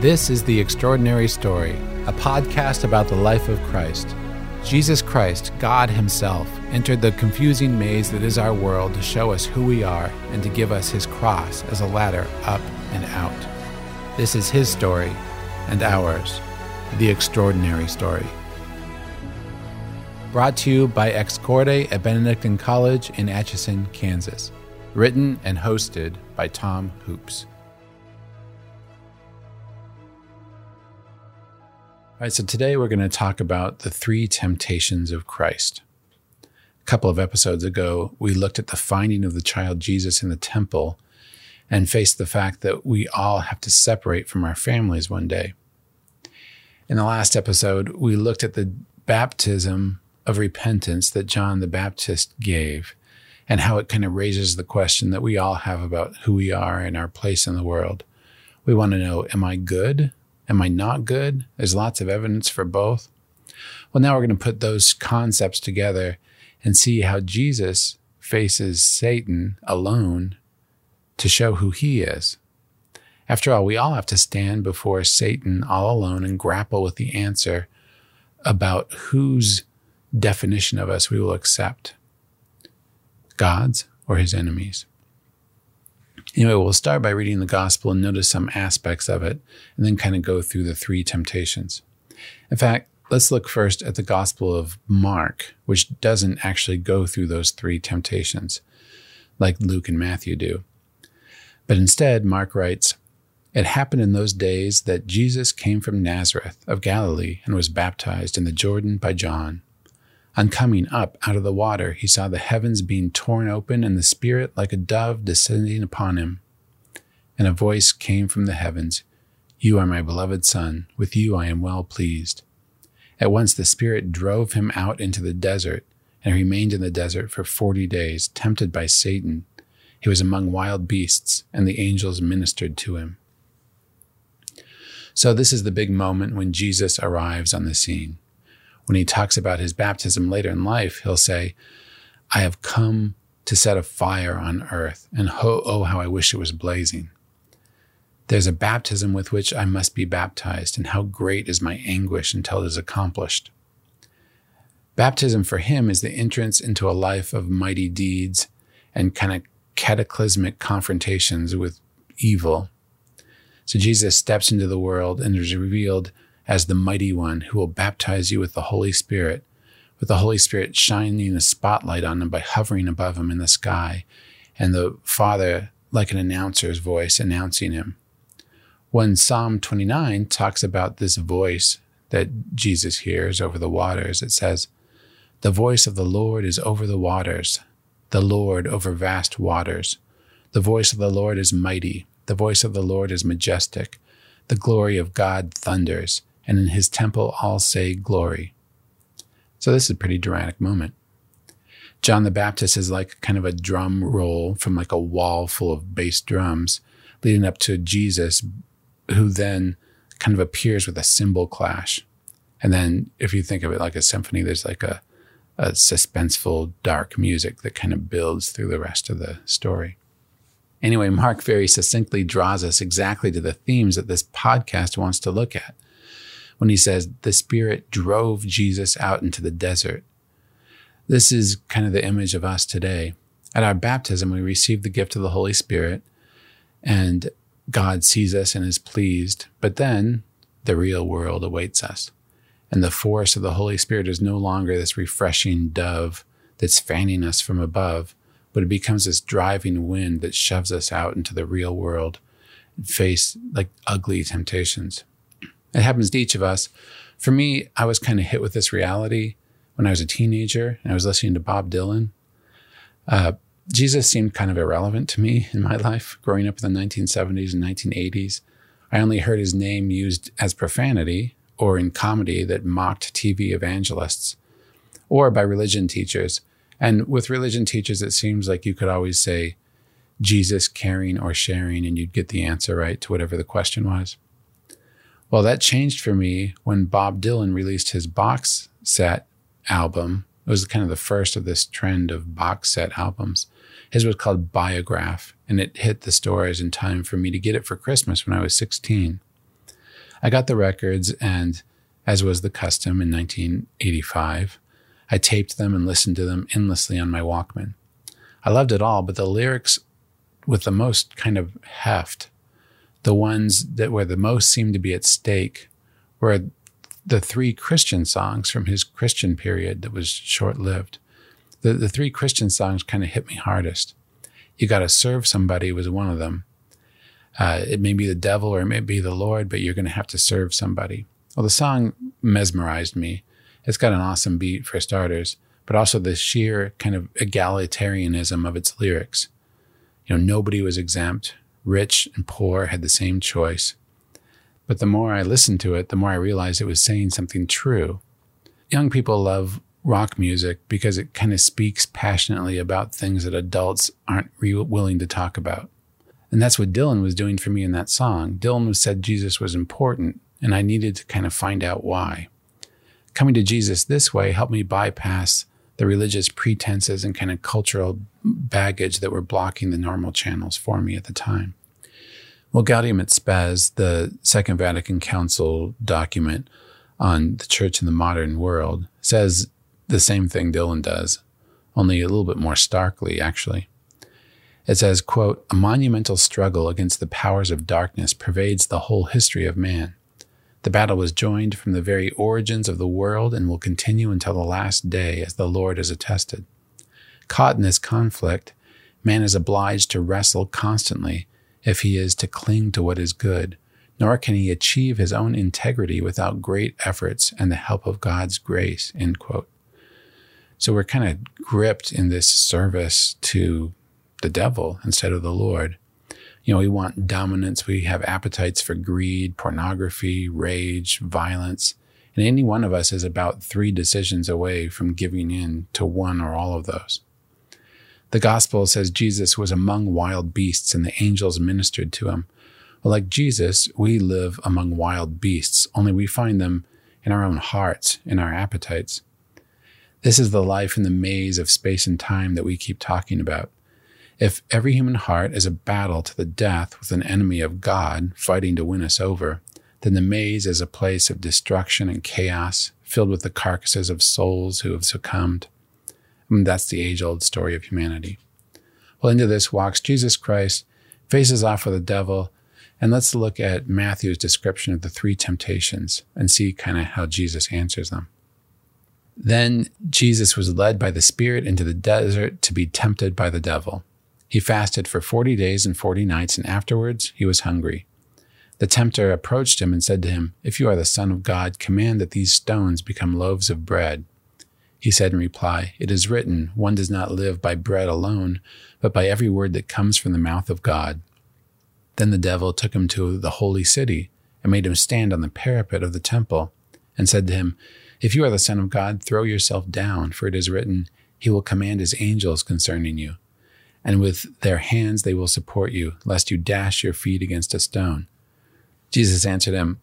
This is The Extraordinary Story, a podcast about the life of Christ. Jesus Christ, God Himself, entered the confusing maze that is our world to show us who we are and to give us His cross as a ladder up and out. This is His story and ours, The Extraordinary Story. Brought to you by Ex Corde at Benedictine College in Atchison, Kansas. Written and hosted by Tom Hoopes. All right, so today we're going to talk about the three temptations of Christ. A couple of episodes ago, we looked at the finding of the child Jesus in the temple and faced the fact that we all have to separate from our families one day. In the last episode, we looked at the baptism of repentance that John the Baptist gave and how it kind of raises the question that we all have about who we are and our place in the world. We want to know, am I good Am I not good? There's lots of evidence for both. Well, now we're going to put those concepts together and see how Jesus faces Satan alone to show who he is. After all, we all have to stand before Satan all alone and grapple with the answer about whose definition of us we will accept God's or his enemies. Anyway, we'll start by reading the gospel and notice some aspects of it, and then kind of go through the three temptations. In fact, let's look first at the gospel of Mark, which doesn't actually go through those three temptations like Luke and Matthew do. But instead, Mark writes, It happened in those days that Jesus came from Nazareth of Galilee and was baptized in the Jordan by John. On coming up out of the water, he saw the heavens being torn open and the Spirit like a dove descending upon him. And a voice came from the heavens You are my beloved Son, with you I am well pleased. At once the Spirit drove him out into the desert, and remained in the desert for forty days, tempted by Satan. He was among wild beasts, and the angels ministered to him. So, this is the big moment when Jesus arrives on the scene when he talks about his baptism later in life, he'll say, I have come to set a fire on earth, and ho, oh, how I wish it was blazing. There's a baptism with which I must be baptized, and how great is my anguish until it is accomplished. Baptism for him is the entrance into a life of mighty deeds and kind of cataclysmic confrontations with evil. So Jesus steps into the world and is revealed as the mighty one who will baptize you with the Holy Spirit, with the Holy Spirit shining a spotlight on him by hovering above him in the sky, and the Father, like an announcer's voice, announcing him. When Psalm 29 talks about this voice that Jesus hears over the waters, it says, The voice of the Lord is over the waters, the Lord over vast waters. The voice of the Lord is mighty, the voice of the Lord is majestic. The glory of God thunders and in his temple all say glory. So this is a pretty dramatic moment. John the Baptist is like kind of a drum roll from like a wall full of bass drums leading up to Jesus, who then kind of appears with a cymbal clash. And then if you think of it like a symphony, there's like a, a suspenseful, dark music that kind of builds through the rest of the story. Anyway, Mark very succinctly draws us exactly to the themes that this podcast wants to look at when he says the Spirit drove Jesus out into the desert. This is kind of the image of us today. At our baptism, we receive the gift of the Holy Spirit, and God sees us and is pleased. But then the real world awaits us. And the force of the Holy Spirit is no longer this refreshing dove that's fanning us from above, but it becomes this driving wind that shoves us out into the real world and face like ugly temptations. It happens to each of us. For me, I was kind of hit with this reality when I was a teenager and I was listening to Bob Dylan. Uh, Jesus seemed kind of irrelevant to me in my life growing up in the 1970s and 1980s. I only heard his name used as profanity or in comedy that mocked TV evangelists or by religion teachers. And with religion teachers, it seems like you could always say Jesus caring or sharing, and you'd get the answer right to whatever the question was. Well, that changed for me when Bob Dylan released his box set album. It was kind of the first of this trend of box set albums. His was called Biograph, and it hit the stores in time for me to get it for Christmas when I was 16. I got the records, and as was the custom in 1985, I taped them and listened to them endlessly on my Walkman. I loved it all, but the lyrics with the most kind of heft, the ones that were the most seemed to be at stake, were the three Christian songs from his Christian period that was short lived. The, the three Christian songs kind of hit me hardest. You got to serve somebody was one of them. Uh, it may be the devil or it may be the Lord, but you're going to have to serve somebody. Well, the song mesmerized me. It's got an awesome beat for starters, but also the sheer kind of egalitarianism of its lyrics. You know, nobody was exempt. Rich and poor had the same choice. But the more I listened to it, the more I realized it was saying something true. Young people love rock music because it kind of speaks passionately about things that adults aren't re- willing to talk about. And that's what Dylan was doing for me in that song. Dylan said Jesus was important, and I needed to kind of find out why. Coming to Jesus this way helped me bypass the religious pretenses and kind of cultural baggage that were blocking the normal channels for me at the time. Well, Gaudium et Spes, the Second Vatican Council document on the church in the modern world, says the same thing Dylan does, only a little bit more starkly, actually. It says, quote, a monumental struggle against the powers of darkness pervades the whole history of man. The battle was joined from the very origins of the world and will continue until the last day, as the Lord has attested. Caught in this conflict, man is obliged to wrestle constantly if he is to cling to what is good, nor can he achieve his own integrity without great efforts and the help of God's grace. So we're kind of gripped in this service to the devil instead of the Lord. You know, we want dominance. We have appetites for greed, pornography, rage, violence. And any one of us is about three decisions away from giving in to one or all of those. The gospel says Jesus was among wild beasts and the angels ministered to him. Well, like Jesus, we live among wild beasts, only we find them in our own hearts, in our appetites. This is the life in the maze of space and time that we keep talking about. If every human heart is a battle to the death with an enemy of God fighting to win us over, then the maze is a place of destruction and chaos, filled with the carcasses of souls who have succumbed. And that's the age old story of humanity. Well, into this walks Jesus Christ, faces off with the devil, and let's look at Matthew's description of the three temptations and see kind of how Jesus answers them. Then Jesus was led by the Spirit into the desert to be tempted by the devil. He fasted for 40 days and 40 nights, and afterwards he was hungry. The tempter approached him and said to him, If you are the Son of God, command that these stones become loaves of bread. He said in reply, It is written, One does not live by bread alone, but by every word that comes from the mouth of God. Then the devil took him to the holy city and made him stand on the parapet of the temple and said to him, If you are the Son of God, throw yourself down, for it is written, He will command His angels concerning you, and with their hands they will support you, lest you dash your feet against a stone. Jesus answered him,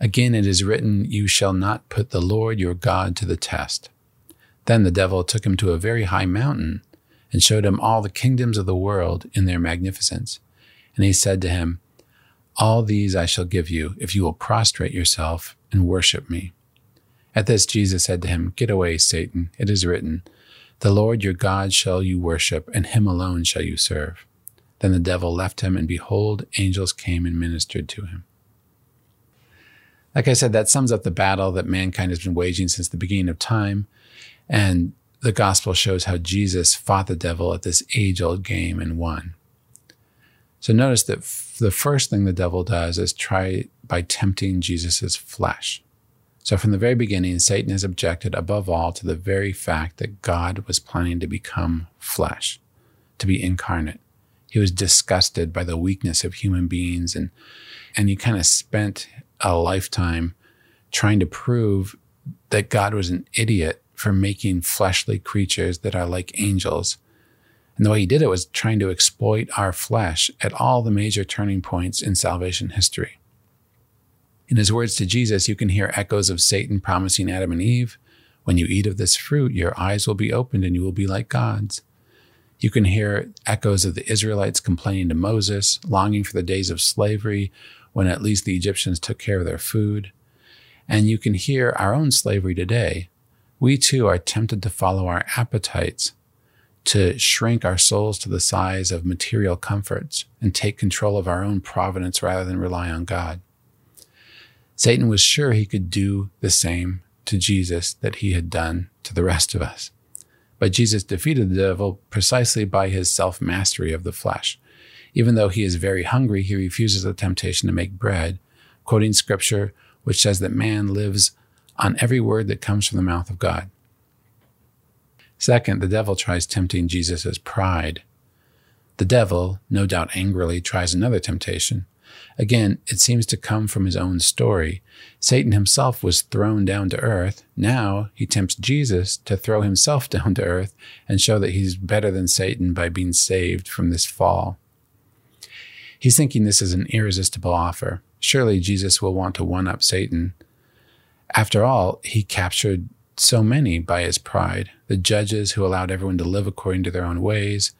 Again it is written, You shall not put the Lord your God to the test. Then the devil took him to a very high mountain and showed him all the kingdoms of the world in their magnificence. And he said to him, All these I shall give you if you will prostrate yourself and worship me. At this, Jesus said to him, Get away, Satan. It is written, The Lord your God shall you worship, and him alone shall you serve. Then the devil left him, and behold, angels came and ministered to him. Like I said, that sums up the battle that mankind has been waging since the beginning of time. And the gospel shows how Jesus fought the devil at this age old game and won. So notice that f- the first thing the devil does is try by tempting Jesus' flesh. So from the very beginning, Satan has objected above all to the very fact that God was planning to become flesh, to be incarnate. He was disgusted by the weakness of human beings and, and he kind of spent a lifetime trying to prove that God was an idiot for making fleshly creatures that are like angels. And the way he did it was trying to exploit our flesh at all the major turning points in salvation history. In his words to Jesus, you can hear echoes of Satan promising Adam and Eve, When you eat of this fruit, your eyes will be opened and you will be like gods. You can hear echoes of the Israelites complaining to Moses, longing for the days of slavery when at least the Egyptians took care of their food. And you can hear our own slavery today. We too are tempted to follow our appetites, to shrink our souls to the size of material comforts and take control of our own providence rather than rely on God. Satan was sure he could do the same to Jesus that he had done to the rest of us. But Jesus defeated the devil precisely by his self mastery of the flesh. Even though he is very hungry, he refuses the temptation to make bread, quoting scripture which says that man lives on every word that comes from the mouth of God. Second, the devil tries tempting Jesus' pride. The devil, no doubt angrily, tries another temptation. Again, it seems to come from his own story. Satan himself was thrown down to earth. Now he tempts Jesus to throw himself down to earth and show that he's better than Satan by being saved from this fall. He's thinking this is an irresistible offer. Surely Jesus will want to one up Satan. After all, he captured so many by his pride the judges who allowed everyone to live according to their own ways,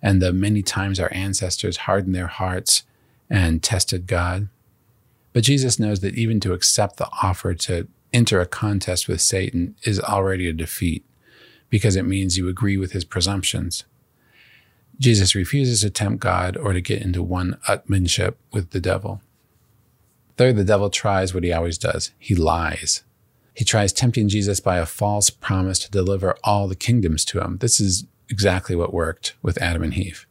and the many times our ancestors hardened their hearts and tested God. But Jesus knows that even to accept the offer to enter a contest with Satan is already a defeat because it means you agree with his presumptions. Jesus refuses to tempt God or to get into one upmanship with the devil. Third, the devil tries what he always does he lies. He tries tempting Jesus by a false promise to deliver all the kingdoms to him. This is exactly what worked with Adam and Eve.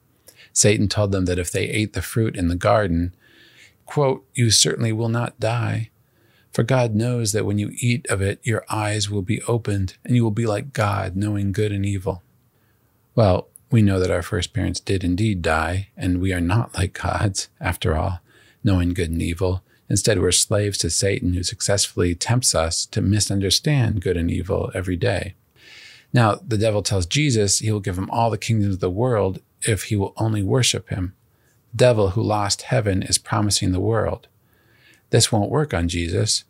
Satan told them that if they ate the fruit in the garden, quote, you certainly will not die. For God knows that when you eat of it, your eyes will be opened and you will be like God, knowing good and evil. Well, we know that our first parents did indeed die, and we are not like gods, after all, knowing good and evil. Instead, we're slaves to Satan, who successfully tempts us to misunderstand good and evil every day. Now, the devil tells Jesus he will give him all the kingdoms of the world if he will only worship him. Devil who lost heaven is promising the world. This won't work on Jesus.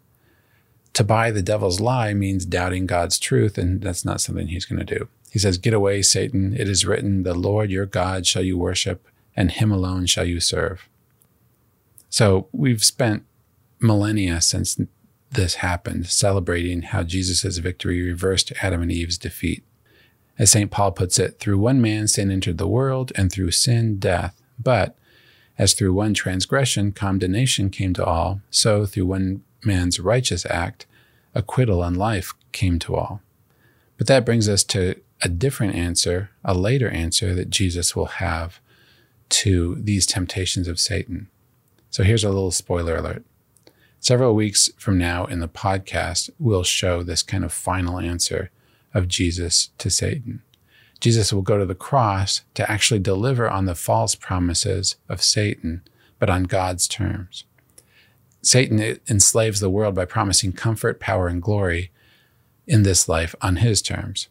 To buy the devil's lie means doubting God's truth, and that's not something he's going to do. He says, Get away, Satan. It is written, The Lord your God shall you worship, and him alone shall you serve. So we've spent millennia since this happened, celebrating how Jesus' victory reversed Adam and Eve's defeat. As St. Paul puts it, through one man sin entered the world, and through sin, death. But as through one transgression condemnation came to all, so through one man's righteous act, acquittal and life came to all. But that brings us to a different answer, a later answer that Jesus will have to these temptations of Satan. So here's a little spoiler alert. Several weeks from now in the podcast, we'll show this kind of final answer of Jesus to Satan. Jesus will go to the cross to actually deliver on the false promises of Satan, but on God's terms. Satan enslaves the world by promising comfort, power, and glory in this life on his terms.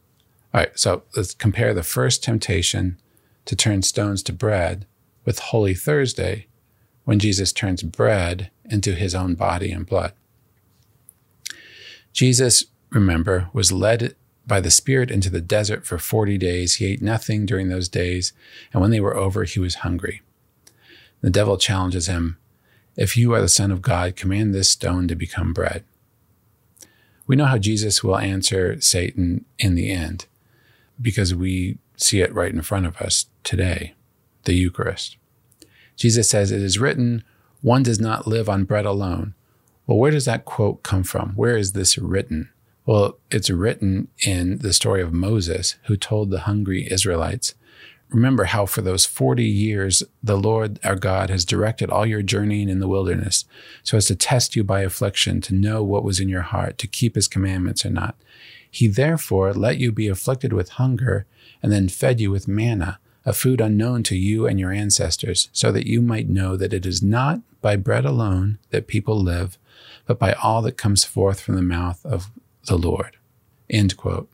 All right, so let's compare the first temptation to turn stones to bread with Holy Thursday when Jesus turns bread into his own body and blood. Jesus, remember, was led by the Spirit into the desert for 40 days. He ate nothing during those days, and when they were over, he was hungry. The devil challenges him If you are the Son of God, command this stone to become bread. We know how Jesus will answer Satan in the end because we see it right in front of us today the Eucharist. Jesus says, It is written, one does not live on bread alone. Well, where does that quote come from? Where is this written? Well, it's written in the story of Moses, who told the hungry Israelites, Remember how for those 40 years the Lord our God has directed all your journeying in the wilderness, so as to test you by affliction, to know what was in your heart, to keep his commandments or not. He therefore let you be afflicted with hunger, and then fed you with manna a food unknown to you and your ancestors, so that you might know that it is not by bread alone that people live, but by all that comes forth from the mouth of the Lord. End quote.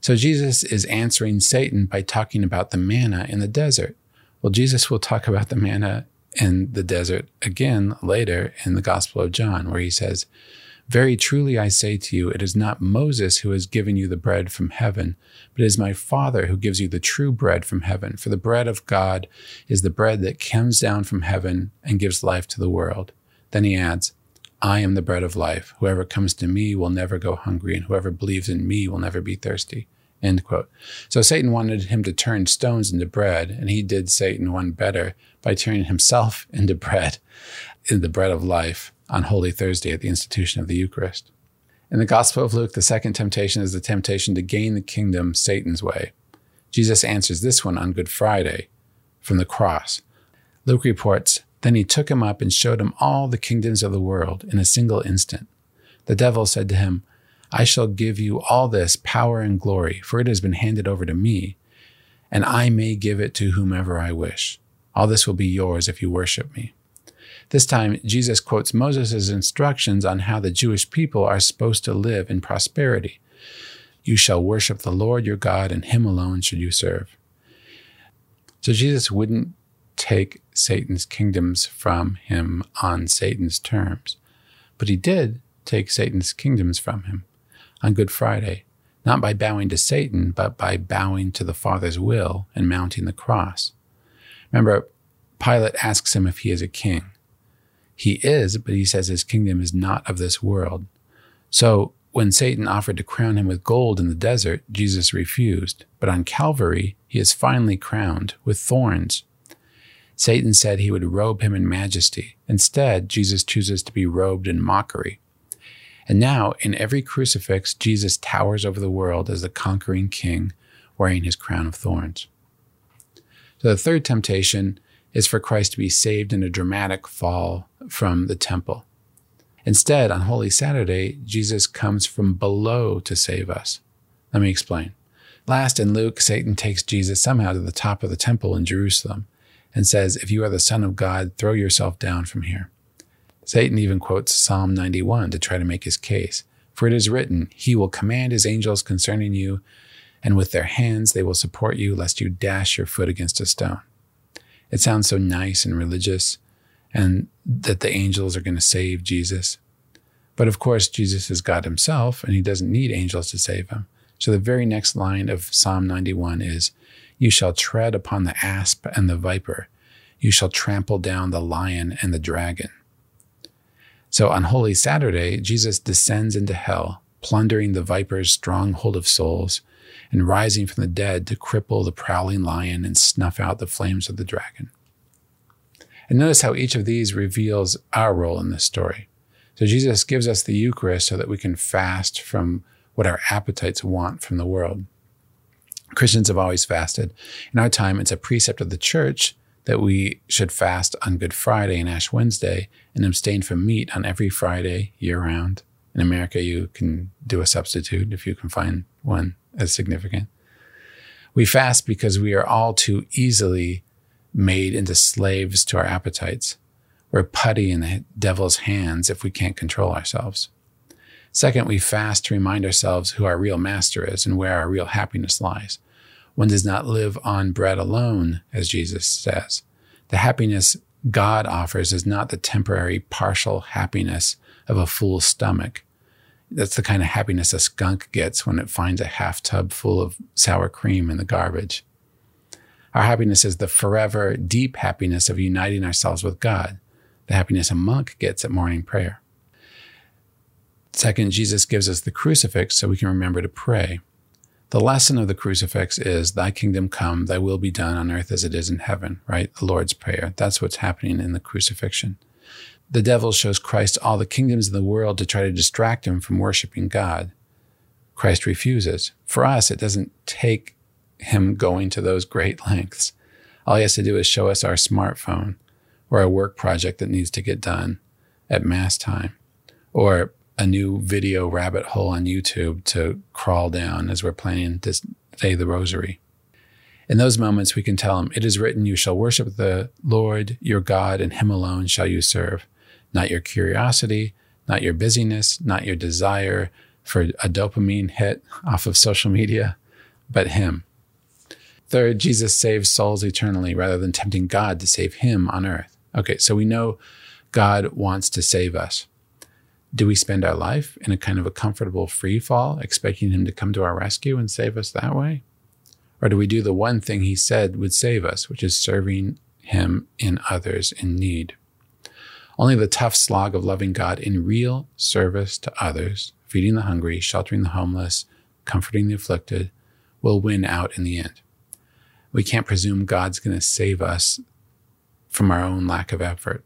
So Jesus is answering Satan by talking about the manna in the desert. Well, Jesus will talk about the manna in the desert again later in the Gospel of John, where he says, very truly I say to you, it is not Moses who has given you the bread from heaven, but it is my Father who gives you the true bread from heaven. For the bread of God is the bread that comes down from heaven and gives life to the world. Then he adds, I am the bread of life. Whoever comes to me will never go hungry, and whoever believes in me will never be thirsty. End quote. So Satan wanted him to turn stones into bread, and he did Satan one better by turning himself into bread, in the bread of life, on Holy Thursday at the institution of the Eucharist. In the Gospel of Luke, the second temptation is the temptation to gain the kingdom Satan's way. Jesus answers this one on Good Friday from the cross. Luke reports, Then he took him up and showed him all the kingdoms of the world in a single instant. The devil said to him, I shall give you all this power and glory, for it has been handed over to me, and I may give it to whomever I wish. All this will be yours if you worship me. This time, Jesus quotes Moses' instructions on how the Jewish people are supposed to live in prosperity. You shall worship the Lord your God, and him alone should you serve. So Jesus wouldn't take Satan's kingdoms from him on Satan's terms, but he did take Satan's kingdoms from him on Good Friday, not by bowing to Satan, but by bowing to the Father's will and mounting the cross. Remember, Pilate asks him if he is a king. He is, but he says his kingdom is not of this world. So when Satan offered to crown him with gold in the desert, Jesus refused. But on Calvary, he is finally crowned with thorns. Satan said he would robe him in majesty. Instead, Jesus chooses to be robed in mockery. And now, in every crucifix, Jesus towers over the world as the conquering king wearing his crown of thorns. So the third temptation is for Christ to be saved in a dramatic fall from the temple. Instead, on Holy Saturday, Jesus comes from below to save us. Let me explain. Last in Luke, Satan takes Jesus somehow to the top of the temple in Jerusalem and says, If you are the Son of God, throw yourself down from here. Satan even quotes Psalm 91 to try to make his case. For it is written, He will command His angels concerning you, and with their hands they will support you, lest you dash your foot against a stone. It sounds so nice and religious, and that the angels are going to save Jesus. But of course, Jesus is God himself, and he doesn't need angels to save him. So the very next line of Psalm 91 is You shall tread upon the asp and the viper, you shall trample down the lion and the dragon. So on Holy Saturday, Jesus descends into hell, plundering the viper's stronghold of souls and rising from the dead to cripple the prowling lion and snuff out the flames of the dragon. And notice how each of these reveals our role in this story. So Jesus gives us the Eucharist so that we can fast from what our appetites want from the world. Christians have always fasted. In our time, it's a precept of the church that we should fast on Good Friday and Ash Wednesday and abstain from meat on every Friday year round. In America, you can do a substitute if you can find one as significant. We fast because we are all too easily made into slaves to our appetites. We're putty in the devil's hands if we can't control ourselves. Second, we fast to remind ourselves who our real master is and where our real happiness lies. One does not live on bread alone, as Jesus says. The happiness God offers is not the temporary, partial happiness of a full stomach. That's the kind of happiness a skunk gets when it finds a half tub full of sour cream in the garbage. Our happiness is the forever, deep happiness of uniting ourselves with God, the happiness a monk gets at morning prayer. Second, Jesus gives us the crucifix so we can remember to pray. The lesson of the crucifix is, Thy kingdom come, Thy will be done on earth as it is in heaven, right? The Lord's Prayer. That's what's happening in the crucifixion the devil shows Christ all the kingdoms of the world to try to distract him from worshiping God. Christ refuses. For us, it doesn't take him going to those great lengths. All he has to do is show us our smartphone or a work project that needs to get done at mass time or a new video rabbit hole on YouTube to crawl down as we're planning to say the rosary. In those moments, we can tell him, It is written, You shall worship the Lord your God, and him alone shall you serve not your curiosity, not your busyness, not your desire for a dopamine hit off of social media, but Him. Third, Jesus saves souls eternally rather than tempting God to save Him on earth. Okay, so we know God wants to save us. Do we spend our life in a kind of a comfortable free fall, expecting Him to come to our rescue and save us that way? Or do we do the one thing He said would save us, which is serving Him in others in need? Only the tough slog of loving God in real service to others, feeding the hungry, sheltering the homeless, comforting the afflicted, will win out in the end. We can't presume God's going to save us from our own lack of effort.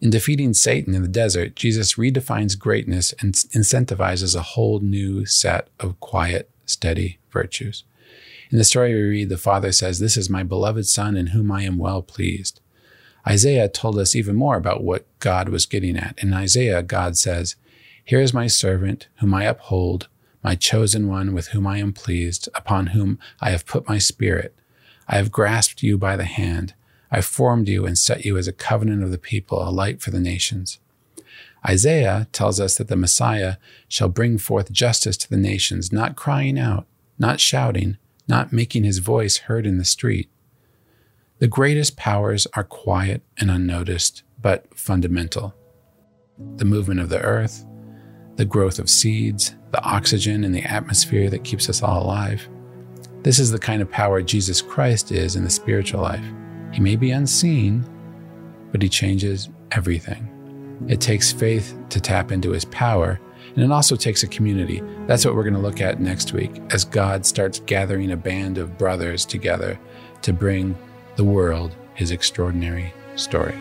In defeating Satan in the desert, Jesus redefines greatness and incentivizes a whole new set of quiet, steady virtues. In the story we read, the Father says, This is my beloved Son in whom I am well pleased. Isaiah told us even more about what God was getting at. In Isaiah, God says, Here is my servant, whom I uphold, my chosen one, with whom I am pleased, upon whom I have put my spirit. I have grasped you by the hand. I formed you and set you as a covenant of the people, a light for the nations. Isaiah tells us that the Messiah shall bring forth justice to the nations, not crying out, not shouting, not making his voice heard in the street. The greatest powers are quiet and unnoticed, but fundamental. The movement of the earth, the growth of seeds, the oxygen in the atmosphere that keeps us all alive. This is the kind of power Jesus Christ is in the spiritual life. He may be unseen, but he changes everything. It takes faith to tap into his power, and it also takes a community. That's what we're going to look at next week as God starts gathering a band of brothers together to bring the world his extraordinary story.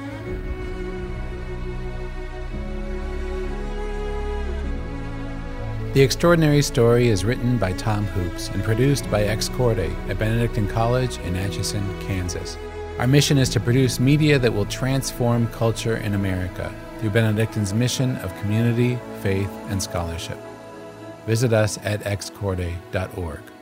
The Extraordinary Story is written by Tom Hoopes and produced by Ex Corde at Benedictine College in Atchison, Kansas. Our mission is to produce media that will transform culture in America through Benedictine's mission of community, faith, and scholarship. Visit us at excorde.org.